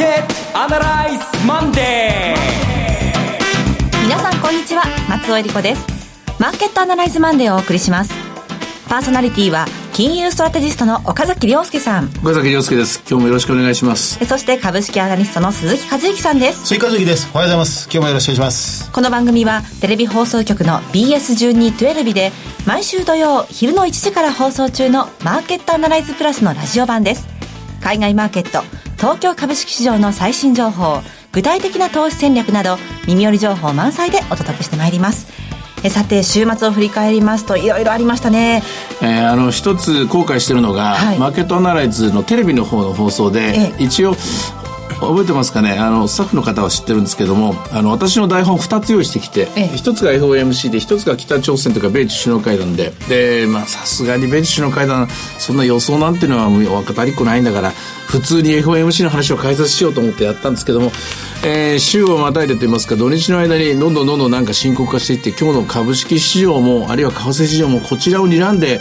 ケットアナライズマンデー皆さんこんにちは松尾英里子です。マーケットアナライズマンデーをお送りします。パーソナリティは金融ストラテジストの岡崎良介さん。岡崎良介です。今日もよろしくお願いします。そして株式アナリストの鈴木一之さんです。鈴木一之です。おはようございます。今日もよろしくお願いします。この番組はテレビ放送局の BS1212 で毎週土曜昼の1時から放送中のマーケットアナライズプラスのラジオ版です。海外マーケット東京株式市場の最新情報具体的な投資戦略など耳寄り情報満載でお届けしてまいります。えさて週末を振り返りますといろいろありましたね、えー、あの一つ後悔してるのが、はい、マーケットアナライズのテレビの方の放送で、ええ、一応覚えてますかね？あのスタッフの方は知ってるんですけどもあの私の台本2つ用意してきて、ええ、1つが FOMC で1つが北朝鮮とか米中首脳会談ででまあさすがに米中首脳会談そんな予想なんていうのは分かりっこないんだから普通に FOMC の話を解説しようと思ってやったんですけども、えー、週をまたいでといいますか土日の間にどんどんどんどんなんか深刻化していって今日の株式市場もあるいは為替市場もこちらを睨んで、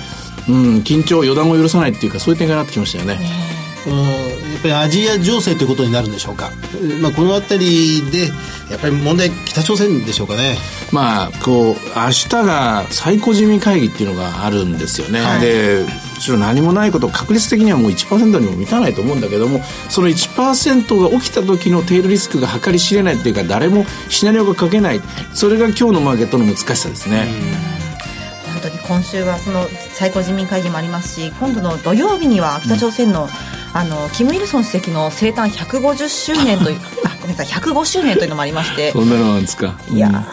うん、緊張予断を許さないっていうかそういう展開になってきましたよね。やっぱりアジア情勢ということになるんでしょうか、まあ、このあたりでやっぱり問題北朝鮮でしょうかね。まあこう明日が最高人民会議っていうのがあるんですよね、はい、でもちろん何もないこと確率的にはもう1%にも満たないと思うんだけどもその1%が起きた時のテールリスクが計り知れないっていうか誰もシナリオが書けない。それが今日のマーケットの難しさですね。本当に今週はその最高人民会議もありますし今度の土曜日には北朝鮮の、うんあのキム・イルソン主席の生誕150周年という あごめんなさい105周年というのもありましてそんなのなんですか？いや、うん、本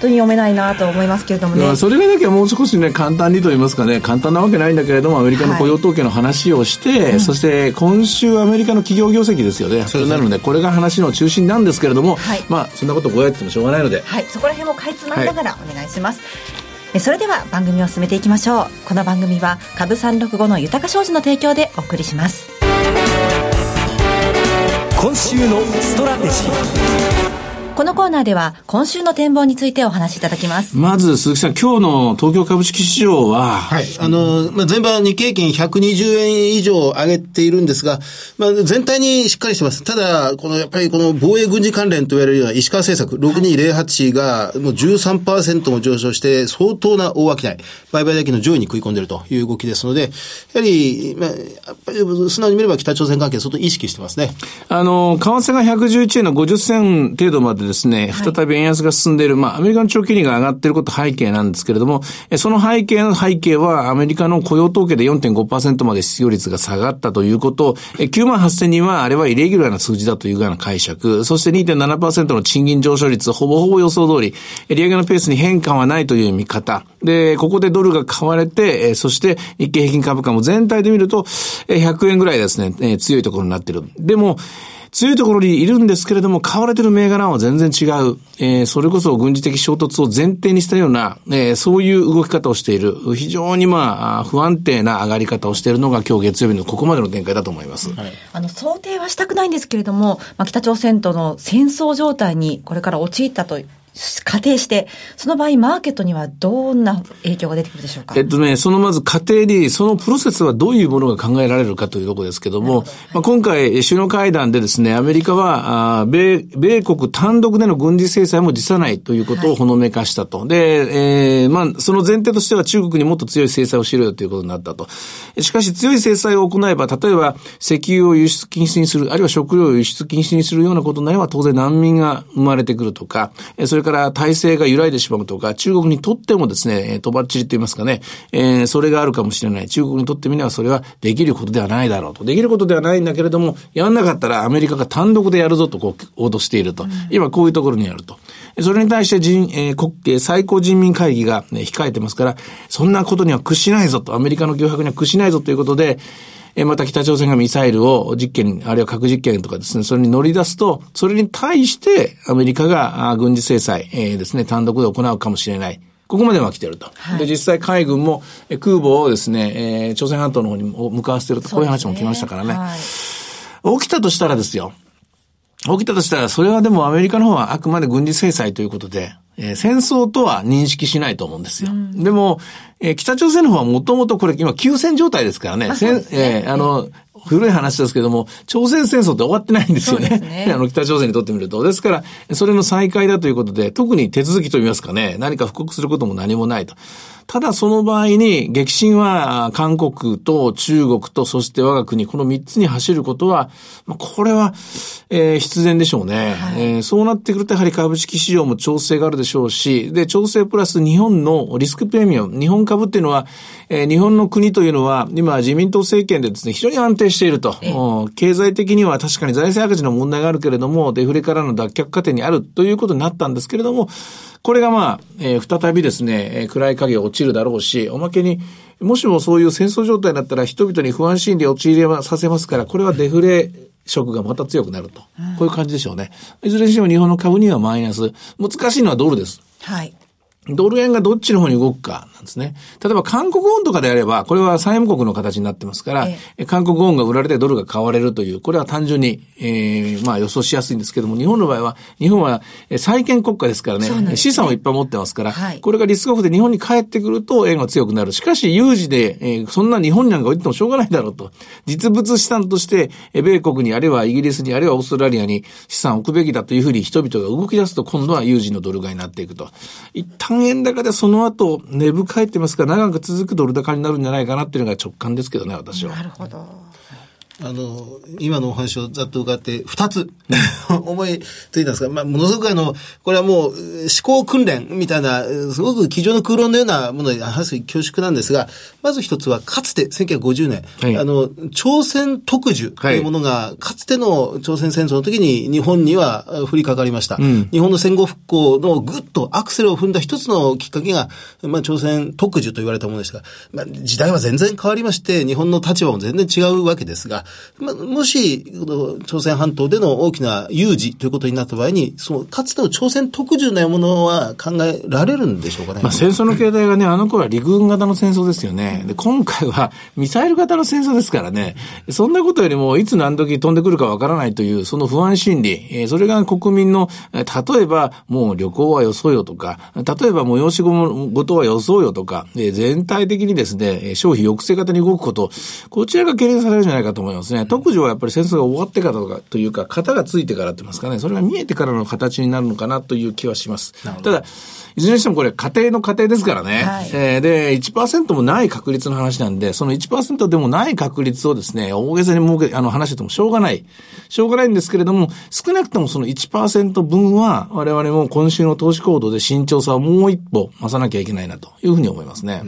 当に読めないなと思いますけれどもね。それがなきゃもう少しね簡単にと言いますかね簡単なわけないんだけれどもアメリカの雇用統計の話をして、はい、そして今週アメリカの企業業績ですよね。それなのでこれが話の中心なんですけれども、はい、まあそんなことぼやってもしょうがないので。はいそこら辺もかいつまみながらお願いします、はいそれでは番組を進めていきましょう。この番組は株三六五の豊か商事の提供でお送りします今週のストラテジー。このコーナーでは今週の展望についてお話しいただきます。まず鈴木さん、今日の東京株式市場は、はい、あの、まあ、前場日経平均120円以上上げているんですが、まあ、全体にしっかりしてます。ただ、このやっぱりこの防衛軍事関連と言われるような石川政策6208がもう13%も上昇して相当な大商い、売買代金の上位に食い込んでいるという動きですので、やはり、まあ、やっぱり素直に見れば北朝鮮関係相当意識してますね。あの、為替が111円の50銭程度までですね、再び円安が進んでいる、まあ、アメリカの長期金利が上がっていること背景なんですけれども、その背景の背景は、アメリカの雇用統計で4.5%まで失業率が下がったということ、9万8000人は、あれはイレギュラーな数字だというような解釈、そして2.7%の賃金上昇率、ほぼほぼ予想通り、利上げのペースに変化はないという見方。で、ここでドルが買われて、そして日経平均株価も全体で見ると、100円ぐらいですね、強いところになっている。でも、強いところにいるんですけれども、買われてる銘柄は全然違う。えー、それこそ軍事的衝突を前提にしたような、えー、そういう動き方をしている。非常にまあ、不安定な上がり方をしているのが今日月曜日のここまでの展開だと思います。はい、あの、想定はしたくないんですけれども、まあ、北朝鮮との戦争状態にこれから陥ったと仮定して、その場合、マーケットにはどんな影響が出てくるでしょうか？えっとね、そのまず仮定に、そのプロセスはどういうものが考えられるかというところですけども、どまあ、今回、首脳会談でですね、アメリカは、あ米、米国単独での軍事制裁も辞さないということをほのめかしたと。はい、で、えー、まあ、その前提としては中国にもっと強い制裁をしろよということになったと。しかし、強い制裁を行えば、例えば、石油を輸出禁止にする、あるいは食料を輸出禁止にするようなことになれば、当然難民が生まれてくるとか、それから体制が揺らいでしまうとか、中国にとってもですね、とばっちりと言いますかね、えー、それがあるかもしれない。中国にとってみればそれはできることではないだろうと。できることではないんだけれども、やんなかったらアメリカが単独でやるぞとこう、脅していると。今こういうところにあると。それに対して人、えー、国最高人民会議が、ね、控えてますから、そんなことには屈しないぞと。アメリカの脅迫には屈しないぞということで、えまた北朝鮮がミサイルを実験、あるいは核実験とかですね、それに乗り出すと、それに対してアメリカが軍事制裁、えー、ですね、単独で行うかもしれない。ここまでは来てると。はい、で、実際海軍も空母をですね、えー、朝鮮半島の方に向かわせてると、こういう話も来ましたからね。ねはい、起きたとしたらですよ。起きたとしたら、それはでもアメリカの方はあくまで軍事制裁ということで、えー戦争とは認識しないと思うんですよ。でも、えー北朝鮮の方はもともとこれ今休戦状態ですからね。せんえーあの、古い話ですけども、朝鮮戦争って終わってないんですよね。ね あの、北朝鮮にとってみると。ですから、それの再開だということで、特に手続きといいますかね、何か布告することも何もないと。ただその場合に、激震はあ韓国と中国と、そして我が国、この三つに走ることは、まあ、これは、えー必然でしょうね、えーそうなってくると、やはり株式市場も調整があるでしょうし、で、調整プラス日本のリスクプレミアム、日本株っていうのは、えー日本の国というのは、今自民党政権でですね、非常に安定していると。うん経済的には確かに財政赤字の問題があるけれども、デフレからの脱却過程にあるということになったんですけれども、これがまあ、えー再びですね、えー暗い影落ちるだろうし、おまけに、もしもそういう戦争状態になったら人々に不安心理を陥れさせますから、これはデフレ色がまた強くなると。こういう感じでしょうね。いずれにしても日本の株にはマイナス。難しいのはドルです。はい。ドル円がどっちの方に動くかなんですね。例えば韓国ウォンとかであれば、これは債務国の形になってますから、え韓国ウォンが売られてドルが買われるという、これは単純に、えーまあ予想しやすいんですけども、日本の場合は、日本はえー債権国家ですからね、ね資産をいっぱい持ってますから、はいこれがリスクオフで日本に帰ってくると円が強くなる。しかし有事で、えーそんな日本になんか置いてもしょうがないだろうと。実物資産として、えー米国に、あるいはイギリスに、あるいはオーストラリアに資産を置くべきだというふうに人々が動き出すと、今度は有事のドル買いになっていくと。一旦円高でその後、値深いってますから、長く続くドル高になるんじゃないかなっていうのが直感ですけどね、私は。なるほど。あの、今のお話をざっと伺って、二つ 思いついたんですが、まあ、ものすごくあの、これはもう、思考訓練みたいな、すごく机上の空論のようなもので話す恐縮なんですが、まず一つは、かつて1950年、はいあの、朝鮮特需というものが、かつての朝鮮戦争の時に日本にはあ降りかかりました。日本の戦後復興のぐっとアクセルを踏んだ一つのきっかけが、まあ、朝鮮特需と言われたものでしたが、まあ、時代は全然変わりまして、日本の立場も全然違うわけですが、ま、もし、朝鮮半島での大きな有事ということになった場合に、その、かつての朝鮮特需のものは考えられるんでしょうかね。まあ、戦争の形態がね、あの頃は陸軍型の戦争ですよね。で、今回はミサイル型の戦争ですからね。そんなことよりも、いつ何時飛んでくるかわからないという、その不安心理。えーそれが国民の、例えば、もう旅行はよそうよとか、例えば催し事はよそうよとか、えー全体的にですね、消費抑制型に動くこと、こちらが懸念されるんじゃないかと思いますね。特需はやっぱり戦争が終わってからとか、というか、型がついてからって言いますかね、それが見えてからの形になるのかなという気はします。ただ、いずれにしてもこれ家庭の家庭ですからね。はいえーで、1%もない確率の話なんで、その1%でもない確率をですね、大げさに儲け、あの話してもしょうがない。しょうがないんですけれども、少なくともその1%分は、我々も今週の投資行動で慎重さをもう一歩増さなきゃいけないなというふうに思いますね。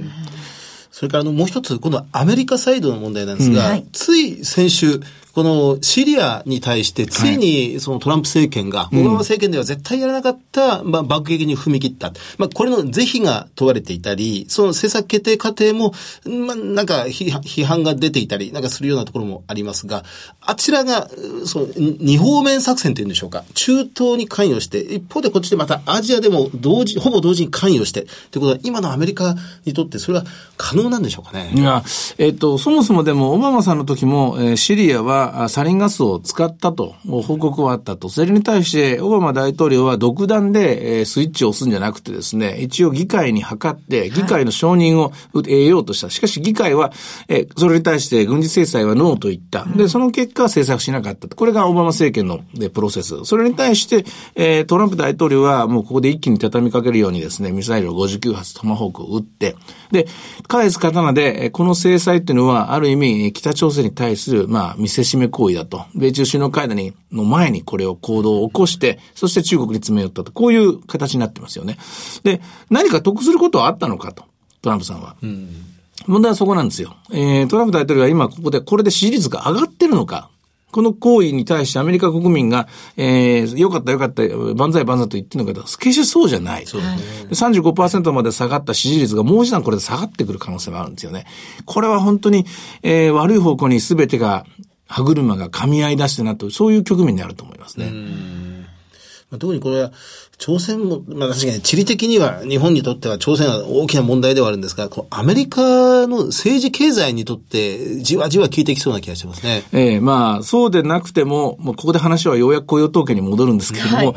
それからあのもう一つ、今度はアメリカサイドの問題なんですが、はい。つい先週、このシリアに対して、ついにそのトランプ政権が、オバマ政権では絶対やらなかった、まあ、爆撃に踏み切った。まあ、これの是非が問われていたり、その政策決定過程も、まあ、なんか批判が出ていたり、なんかするようなところもありますが、あちらが、うその、二方面作戦というんでしょうか。中東に関与して、一方でこっちでまたアジアでも同時、ほぼ同時に関与して、ということは、今のアメリカにとってそれは可能なんでしょうかね。いや、えっ、と、そもそもでも、オバマさんの時も、えーシリアはあサリンガスを使ったと、報告はあったと。それに対して、オバマ大統領は独断で、えースイッチを押すんじゃなくてですね、一応議会に諮って、議会の承認を得ようとした。しかし議会は、えーそれに対して軍事制裁はノーと言った。で、その結果、制裁をしなかったと。これがオバマ政権のでプロセス。それに対して、えートランプ大統領はもうここで一気に畳みかけるようにですね、ミサイルを59発トマホークを撃って、で、返す刀で、えーこの制裁っていうのは、ある意味、えー北朝鮮に対する、まあ、見せしめ行為だと。米中首脳会談にの前にこれを行動を起こして、そして中国に詰め寄ったと。こういう形になってますよね。で、何か得することはあったのかと。トランプさんは。問題はそこなんですよ。えー、トランプ大統領は今ここで、これで支持率が上がってるのか。この行為に対してアメリカ国民が、えー、よかったよかった、万歳万歳と言ってるのかと、決してそうじゃない。そうですね。35%まで下がった支持率がもう一段これで下がってくる可能性があるんですよね。これは本当に、えー、悪い方向に全てが、歯車が噛み合い出してなと、そういう局面にあると思いますね。まあ特にこれは、朝鮮も、まあ確かに地理的には日本にとっては朝鮮は大きな問題ではあるんですが、こうアメリカの政治経済にとってじわじわ効いてきそうな気がしますね。ええまあ、そうでなくても、もうここで話はようやく雇用統計に戻るんですけれども、はい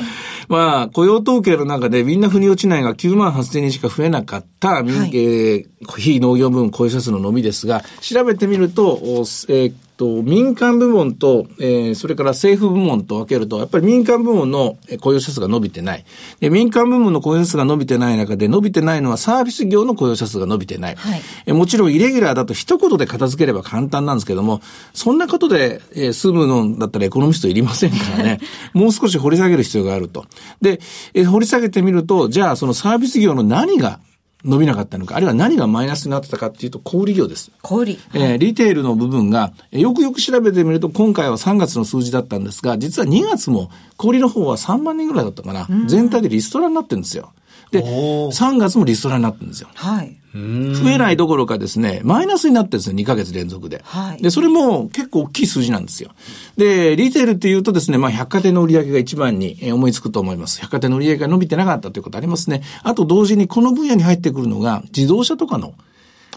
まあ、雇用統計の中でみんな腑に落ちないが9万8000人しか増えなかった民、はいえー非農業部門雇用者数の伸びですが、調べてみると、おえーっと、民間部門と、えーそれから政府部門と分けると、やっぱり民間部門のえー雇用者数が伸びてない。で、民間部門の雇用者数が伸びてない中で、伸びてないのはサービス業の雇用者数が伸びてない。はいえーもちろんイレギュラーだと一言で片付ければ簡単なんですけども、そんなことで、えー済むのだったらエコノミストいりませんからね。もう少し掘り下げる必要があると。で、えー掘り下げてみると、じゃあそのサービス業の何が伸びなかったのか、あるいは何がマイナスになってたかっていうと、小売業です。小売り。えーリテールの部分が、えーよくよく調べてみると、今回は3月の数字だったんですが、実は2月も、小売りの方は3万人ぐらいだったかな。全体でリストラになってるんですよ。で、おー3月もリストラになってるんですよ。はい。増えないどころかですね、マイナスになってるんですよ、2ヶ月連続で。はいで、それも結構大きい数字なんですよ。で、リテールっていうとですね、まあ、百貨店の売り上げが一番にえー思いつくと思います。百貨店の売り上げが伸びてなかったということありますね。あと同時にこの分野に入ってくるのが、自動車とかの、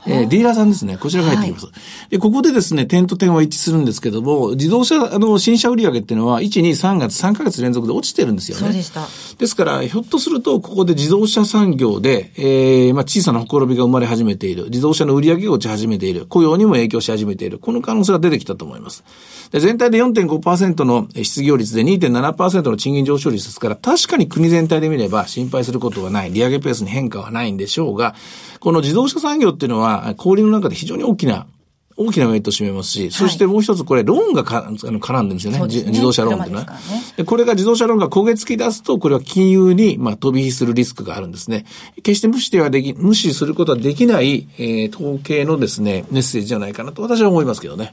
えーディーラーさんですね。こちらが入ってきます。で、ここでですね、点と点は一致するんですけども、自動車、あの、新車売上っていうのは、1、2、3月、3ヶ月連続で落ちてるんですよね。そうでした。ですから、ひょっとすると、ここで自動車産業で、えー、まあ、小さなほころびが生まれ始めている。自動車の売り上げが落ち始めている。雇用にも影響し始めている。この可能性が出てきたと思います。で全体で4.5%の失業率で2.7%の賃金上昇率ですから、確かに国全体で見れば心配することはない。利上げペースに変化はないんでしょうが、この自動車産業っていうのは、小売りの中で非常に大きな大きなウェイトを占めますし、そしてもう一つこれ、ローンがかあの絡んでるんですよね。ねじ自動車ローンっていうのはねでこれが自動車ローンが焦げ付き出すと、これは金融に、まあ、飛び火するリスクがあるんですね。決して無視ではでき、無視することはできない、えー統計のですね、メッセージじゃないかなと私は思いますけどね。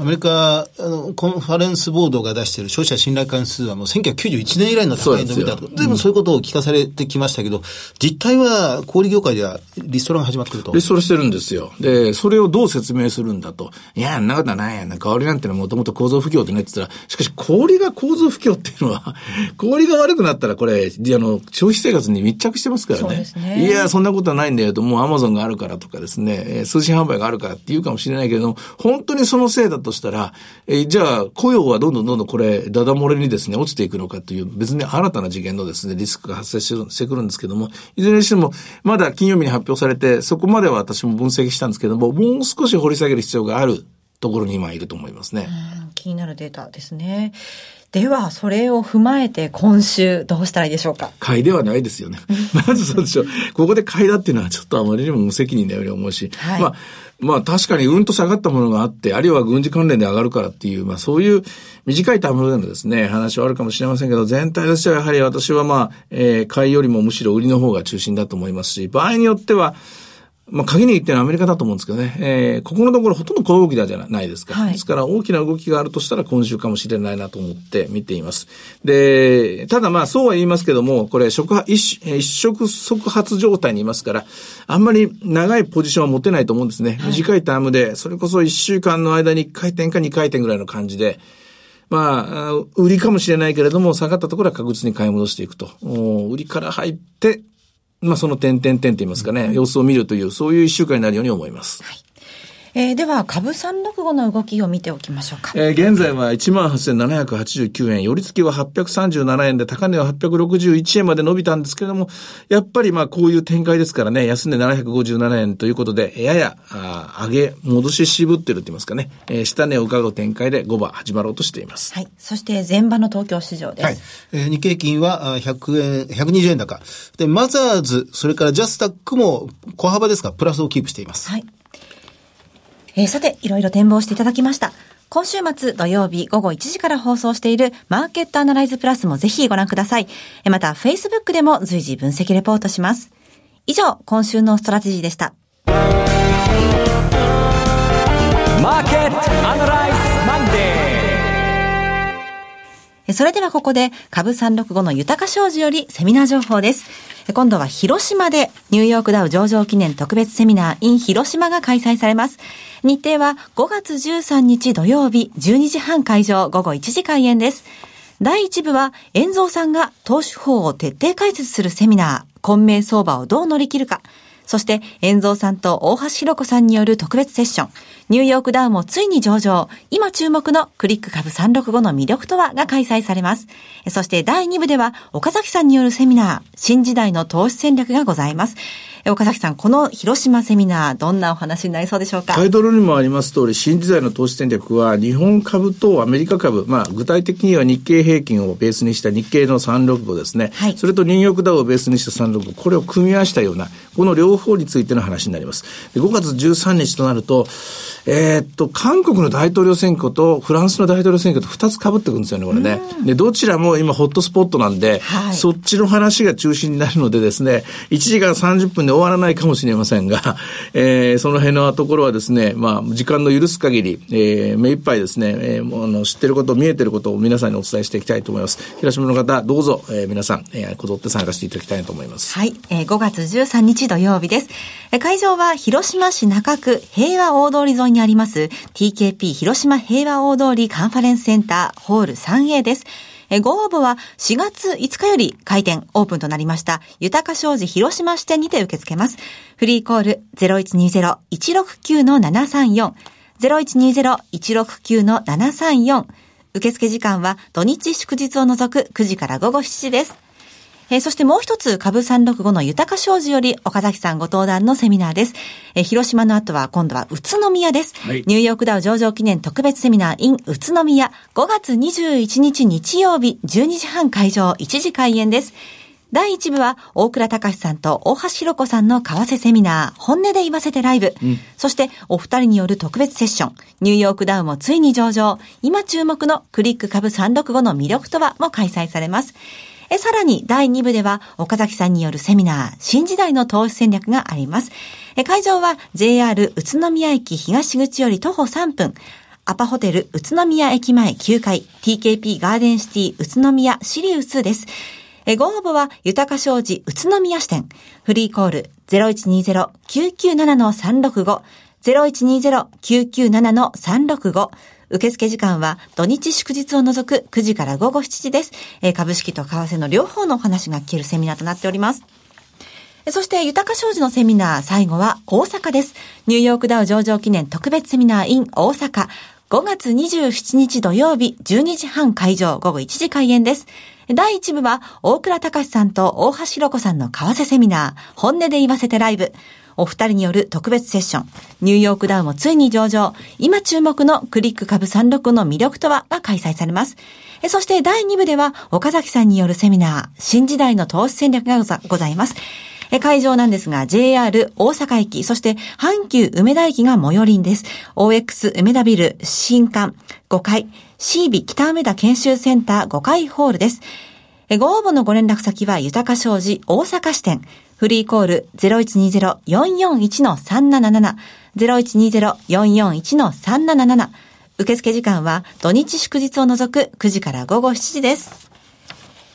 アメリカ、あの、コンファレンスボードが出している消費者信頼関数はもう1991年以来の高い伸びだと。でもそういうことを聞かされてきましたけど、実態は小売業界ではリストラが始まっていると。リストラしてるんですよ。で、それをどう説明するんだと。いや、んなことはないやんな。香りなんてのはもともと構造不況ってねって言ったら、しかし氷が構造不況っていうのは、氷が悪くなったらこれ、あの、消費生活に密着してますからね。ねいや、そんなことはないんだよと、もうアマゾンがあるからとかですね、えー通信販売があるからって言うかもしれないけれども、本当にそのせいだとしたら、えーじゃあ、雇用はどんどんどんどんこれ、だだ漏れにですね、落ちていくのかという、別に新たな次元のですね、リスクが発生してくるんですけども、いずれにしても、まだ金曜日に発表されて、そこまでは私も分析したんですけども、もう少し掘り下げる必要があるところに今いると思いますね。気になるデータですね。では、それを踏まえて今週どうしたらいいでしょうか？買いではないですよね。まずそうでしょう。ここで買いだっていうのはちょっとあまりにも無責任なように思うし、はいまあ、まあ確かにうんと下がったものがあって、あるいは軍事関連で上がるからっていう、まあそういう短いタイムでのですね、話はあるかもしれませんけど、全体としてはやはり私はまあ、えー買いよりもむしろ売りの方が中心だと思いますし、場合によっては、まあ、鍵に言ってるのはアメリカだと思うんですけどね。えーここのところほとんど小動きだじゃないですか。はいですから大きな動きがあるとしたら今週かもしれないなと思って見ています。で、ただまあそうは言いますけども、これ一えー一触即発状態にいますから、あんまり長いポジションは持てないと思うんですね。短いタームで、それこそ1週間の間に1回転か2回転ぐらいの感じで、まああ、売りかもしれないけれども、下がったところは確実に買い戻していくと。お売りから入って、まあその点々点と言いますかね、様子を見るという、そういう一週間になるように思います。えーでは、株365の動きを見ておきましょうか。えー現在は18,789円、寄り付きは837円で、高値は861円まで伸びたんですけれども、やっぱりまあこういう展開ですからね、安値757円ということで、やや、あー上げ、戻し渋ってるって言いますかね、えー下値を伺う展開で5番始まろうとしています。はい。そして、前場の東京市場です。はい。えー日経金はあ100円、120円高。で、マザーズ、それからジャスタックも小幅ですが、プラスをキープしています。はい。えーさて、いろいろ展望していただきました。今週末土曜日午後1時から放送しているマーケットアナライズプラスもぜひご覧ください。えーまた、Facebook でも随時分析レポートします。以上、今週のストラテジーでした。マーケットアナライズマンデえそれではここで株365の豊か商事よりセミナー情報です。え今度は広島でニューヨークダウ上場記念特別セミナー in 広島が開催されます。日程は5月13日土曜日12時半会場午後1時開演です。第1部は、遠蔵さんが投資法を徹底解説するセミナー、混迷相場をどう乗り切るか。そして、遠蔵さんと大橋弘子さんによる特別セッション。ニューヨークダウンもついに上場。今注目のクリック株365の魅力とはが開催されます。そして第2部では岡崎さんによるセミナー、新時代の投資戦略がございます。岡崎さん、この広島セミナー、どんなお話になりそうでしょうか？タイトルにもあります通り、新時代の投資戦略は、日本株とアメリカ株、まあ、具体的には日経平均をベースにした日経の365ですね。はい、それとニューヨークダウをベースにした365、これを組み合わせたような、この両方についての話になります。で5月13日となると、えー、っと、韓国の大統領選挙とフランスの大統領選挙と2つ被ってくるんですよね、これね。で、どちらも今ホットスポットなんで、はい、そっちの話が中心になるのでですね、1時間30分で終わらないかもしれませんが、えー、その辺のところはですね、まあ、時間の許す限り、えー、目いっぱいですね、えー、もうあの知ってること、見えてることを皆さんにお伝えしていきたいと思います。広島の方、どうぞ、えー、皆さん、えー、こぞって参加していただきたいと思います。はい、えー、5月13日土曜日です。会場は広島市中区平和大通り沿いにあります TKP 広島平和大通りカンファレンスセンターホール 3A です。えご応募は4月5日より開店オープンとなりました豊か商事広島支店にて受け付けます。フリーコール0120-169-734 0120-169-734受付時間は土日祝日を除く9時から午後7時です。えー、そしてもう一つ、株365の豊か商事より岡崎さんご登壇のセミナーです。えー、広島の後は今度は宇都宮です。はい、ニューヨークダウ上場記念特別セミナー in 宇都宮5月21日日曜日12時半会場1時開演です。第1部は大倉隆さんと大橋弘子さんの為替セミナー、本音で言わせてライブ。うん、そしてお二人による特別セッション、ニューヨークダウもついに上場、今注目のクリック株365の魅力とはも開催されます。え、さらに第2部では岡崎さんによるセミナー、新時代の投資戦略があります。え、会場は JR 宇都宮駅東口より徒歩3分。アパホテル宇都宮駅前9階 TKP ガーデンシティ宇都宮シリウスです。えご応募は、豊か商事宇都宮支店。フリーコール0120-997-365。0120-997-365。受付時間は土日祝日を除く9時から午後7時です。え株式と為替の両方のお話が聞けるセミナーとなっております。そして、豊か商事のセミナー、最後は大阪です。ニューヨークダウ上場記念特別セミナー in 大阪。5月27日土曜日、12時半会場、午後1時開演です。第1部は、大倉隆さんと大橋弘子さんの為替セミナー、本音で言わせてライブ。お二人による特別セッション、ニューヨークダウンもついに上場、今注目のクリック株36の魅力とは？が開催されます。そして第2部では、岡崎さんによるセミナー、新時代の投資戦略がございます。会場なんですが、JR 大阪駅、そして阪急梅田駅が最寄りんです。OX 梅田ビル新館5階、CB 北梅田研修センター5階ホールです。ご応募のご連絡先は、豊か商事大阪支店。フリーコール0120-441-377。0120-441-377。受付時間は土日祝日を除く9時から午後7時です。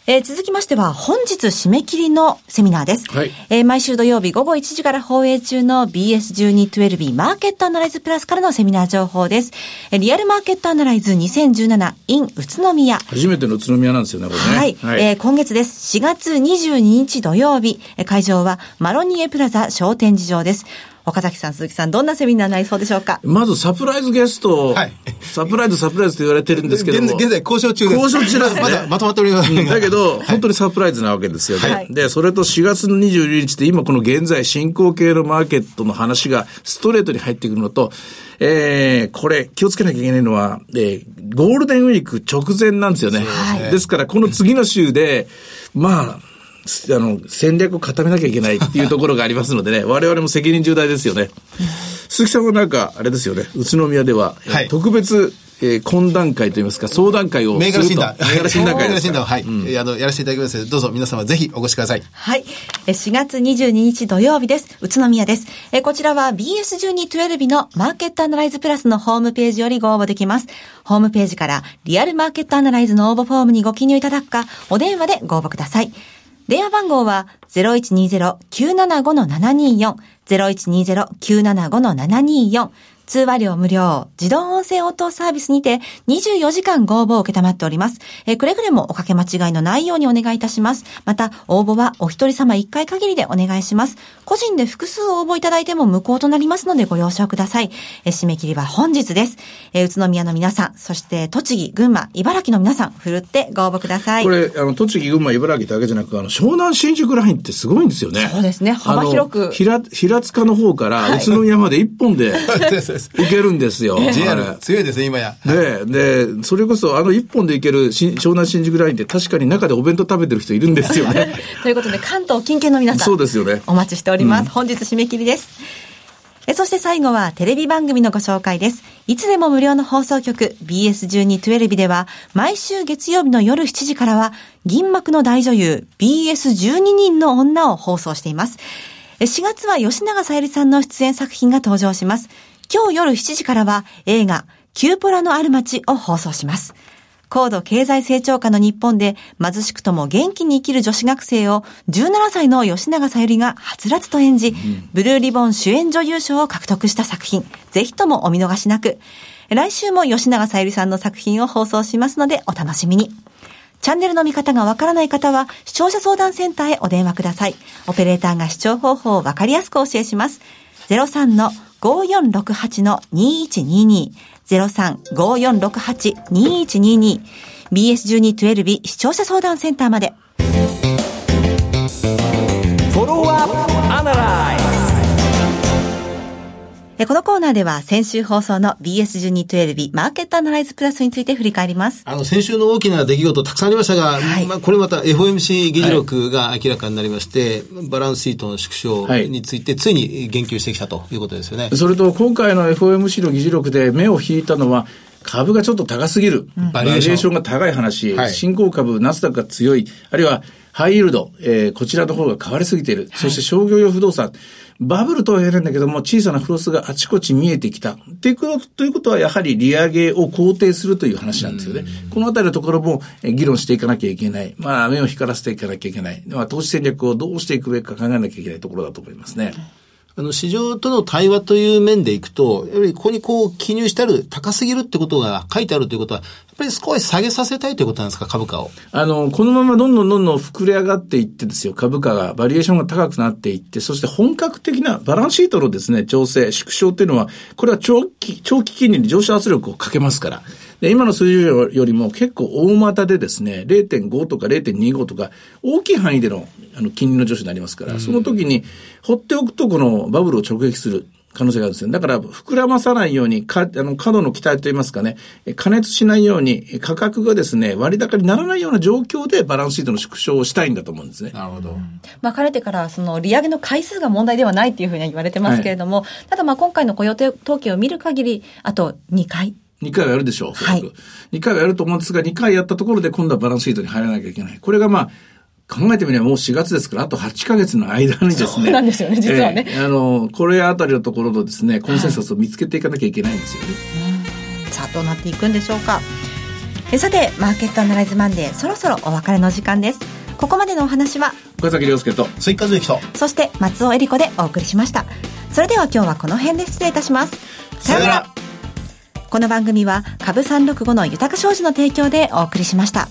えー、続きましては、本日締め切りのセミナーです。はい。えー、毎週土曜日午後1時から放映中の BS1212 マーケットアナライズプラスからのセミナー情報です。えー、リアルマーケットアナライズ2017 in 宇都宮。初めての宇都宮なんですよね、これね。はい。はい、えー、今月です。4月22日土曜日、会場はマロニエプラザ商店事情です。岡崎さん、鈴木さん、どんなセミナーになりそうでしょうか？まずサプライズゲスト、はい、サプライズ、サプライズと言われてるんですけど現在交渉中です。交渉中なんですね。まだまとまっております。だけど、本当にサプライズなわけですよね。はい、で、それと4月の22日で今この現在進行形のマーケットの話がストレートに入ってくるのと、えー、これ気をつけなきゃいけないのは、えー、ゴールデンウィーク直前なんですよね。はい、ですから、この次の週で、まあ、あの、戦略を固めなきゃいけないっていうところがありますのでね、我々も責任重大ですよね。鈴木さんはなんか、あれですよね、宇都宮では、はい、特別、えー、懇談会といいますか、相談会を銘柄診断。銘柄診断会。銘柄診断はい、うん、あの、やらせていただきますので、どうぞ皆様ぜひお越しください。はい。4月22日土曜日です。宇都宮です。えこちらは BS1212 のマーケットアナライズプラスのホームページよりご応募できます。ホームページからリアルマーケットアナライズの応募フォームにご記入いただくか、お電話でご応募ください。電話番号は0120-975-724、0120-975-724、通話料無料、自動音声応答サービスにて24時間ご応募を受けたまっております。えーくれぐれもおかけ間違いのないようにお願いいたします。また、応募はお一人様1回限りでお願いします。個人で複数応募いただいても無効となりますのでご了承ください。えー締め切りは本日です。えー宇都宮の皆さん、そして栃木、群馬、茨城の皆さん、ふるってご応募ください。これ、あの、栃木、群馬、茨城だけじゃなく、あの、湘南新宿ラインってすごいんですよね。そうですね幅広く平、平塚の方から宇都宮まで一本で 行けるんですよ。JR 強いですね、今や。で、で、それこそあの一本で行けるし湘南新宿ラインって確かに中でお弁当食べてる人いるんですよね。ということで、関東近県の皆さん。そうですよねお待ちしております。本日締め切りです。えそして最後はテレビ番組のご紹介です。いつでも無料の放送局 BS1212 では毎週月曜日の夜7時からは銀幕の大女優 BS12 人の女を放送しています。え4月は吉永小百合さんの出演作品が登場します。今日夜7時からは映画キューポラのある街を放送します。高度経済成長下の日本で貧しくとも元気に生きる女子学生を17歳の吉永小百合がはつらつと演じ、ブルーリボン主演女優賞を獲得した作品。ぜひともお見逃しなく。来週も吉永小百合さんの作品を放送しますのでお楽しみに。チャンネルの見方がわからない方は、視聴者相談センターへお電話ください。オペレーターが視聴方法をわかりやすくお教えします。03-5468-2122。03-5468-2122。BS1212 視聴者相談センターまで。このコーナーでは先週放送の BS1212 マーケットアナライズプラスについて振り返ります。あの、先週の大きな出来事たくさんありましたが、はいまあ、これまた FOMC 議事録が明らかになりまして、バランスシートの縮小についてついに言及してきたということですよね。それと今回の FOMC の議事録で目を引いたのは、株がちょっと高すぎる。バリエーションが高い話、はい新興株、ナスダックが強い、あるいはハイイールド、えーこちらの方が買われすぎている。そして商業用不動産。バブルとは言えないんだけども、小さなフロスがあちこち見えてきた。っていうことということは、やはり利上げを肯定するという話なんですよね。このあたりのところもえー議論していかなきゃいけない。まあ、目を光らせていかなきゃいけない。まあ、投資戦略をどうしていくべきか考えなきゃいけないところだと思いますね。あの、市場との対話という面でいくと、やはりここにこう記入してある高すぎるってことが書いてあるということは、やっぱり少し下げさせたいということなんですか、株価を？あの、このままどんどんどんどん膨れ上がっていってですよ、株価が、バリエーションが高くなっていって、そして本格的なバランスシートのですね、調整、縮小っていうのは、これは長期、長期金利に上昇圧力をかけますから。で、今の数字よりも結構大股でですね、0.5とか0.25とか、大きい範囲での、あの、金利の上昇になりますから、その時に、放っておくとこのバブルを直撃する。可能性があるんですよ。だから、膨らまさないように、か、あの、過度の期待といいますかね、え加熱しないように、え価格がですね、割高にならないような状況でバランスシートの縮小をしたいんだと思うんですね。なるほど。まあ、かねてから、その、利上げの回数が問題ではないっていうふうには言われてますけれども、ただまあ、今回の雇用統計を見る限り、あと2回。2回はやるでしょう、おそらくはい2回はやると思うんですが、2回やったところで今度はバランスシートに入らなきゃいけない。これがまあ、考えてみればもう4月ですから、あと8ヶ月の間にですね。そうなんですよね実はねええあの、これあたりのところのですね、コンセンサスを見つけていかなきゃいけないんですよね。さあ、どうなっていくんでしょうか。えさて、マーケットアナライズマンデー、そろそろお別れの時間です。ここまでのお話は、岡崎亮介と、追加税と。そして松尾恵里子でお送りしました。それでは今日はこの辺で失礼いたします。さようなら。この番組は株365の豊か商事の提供でお送りしました。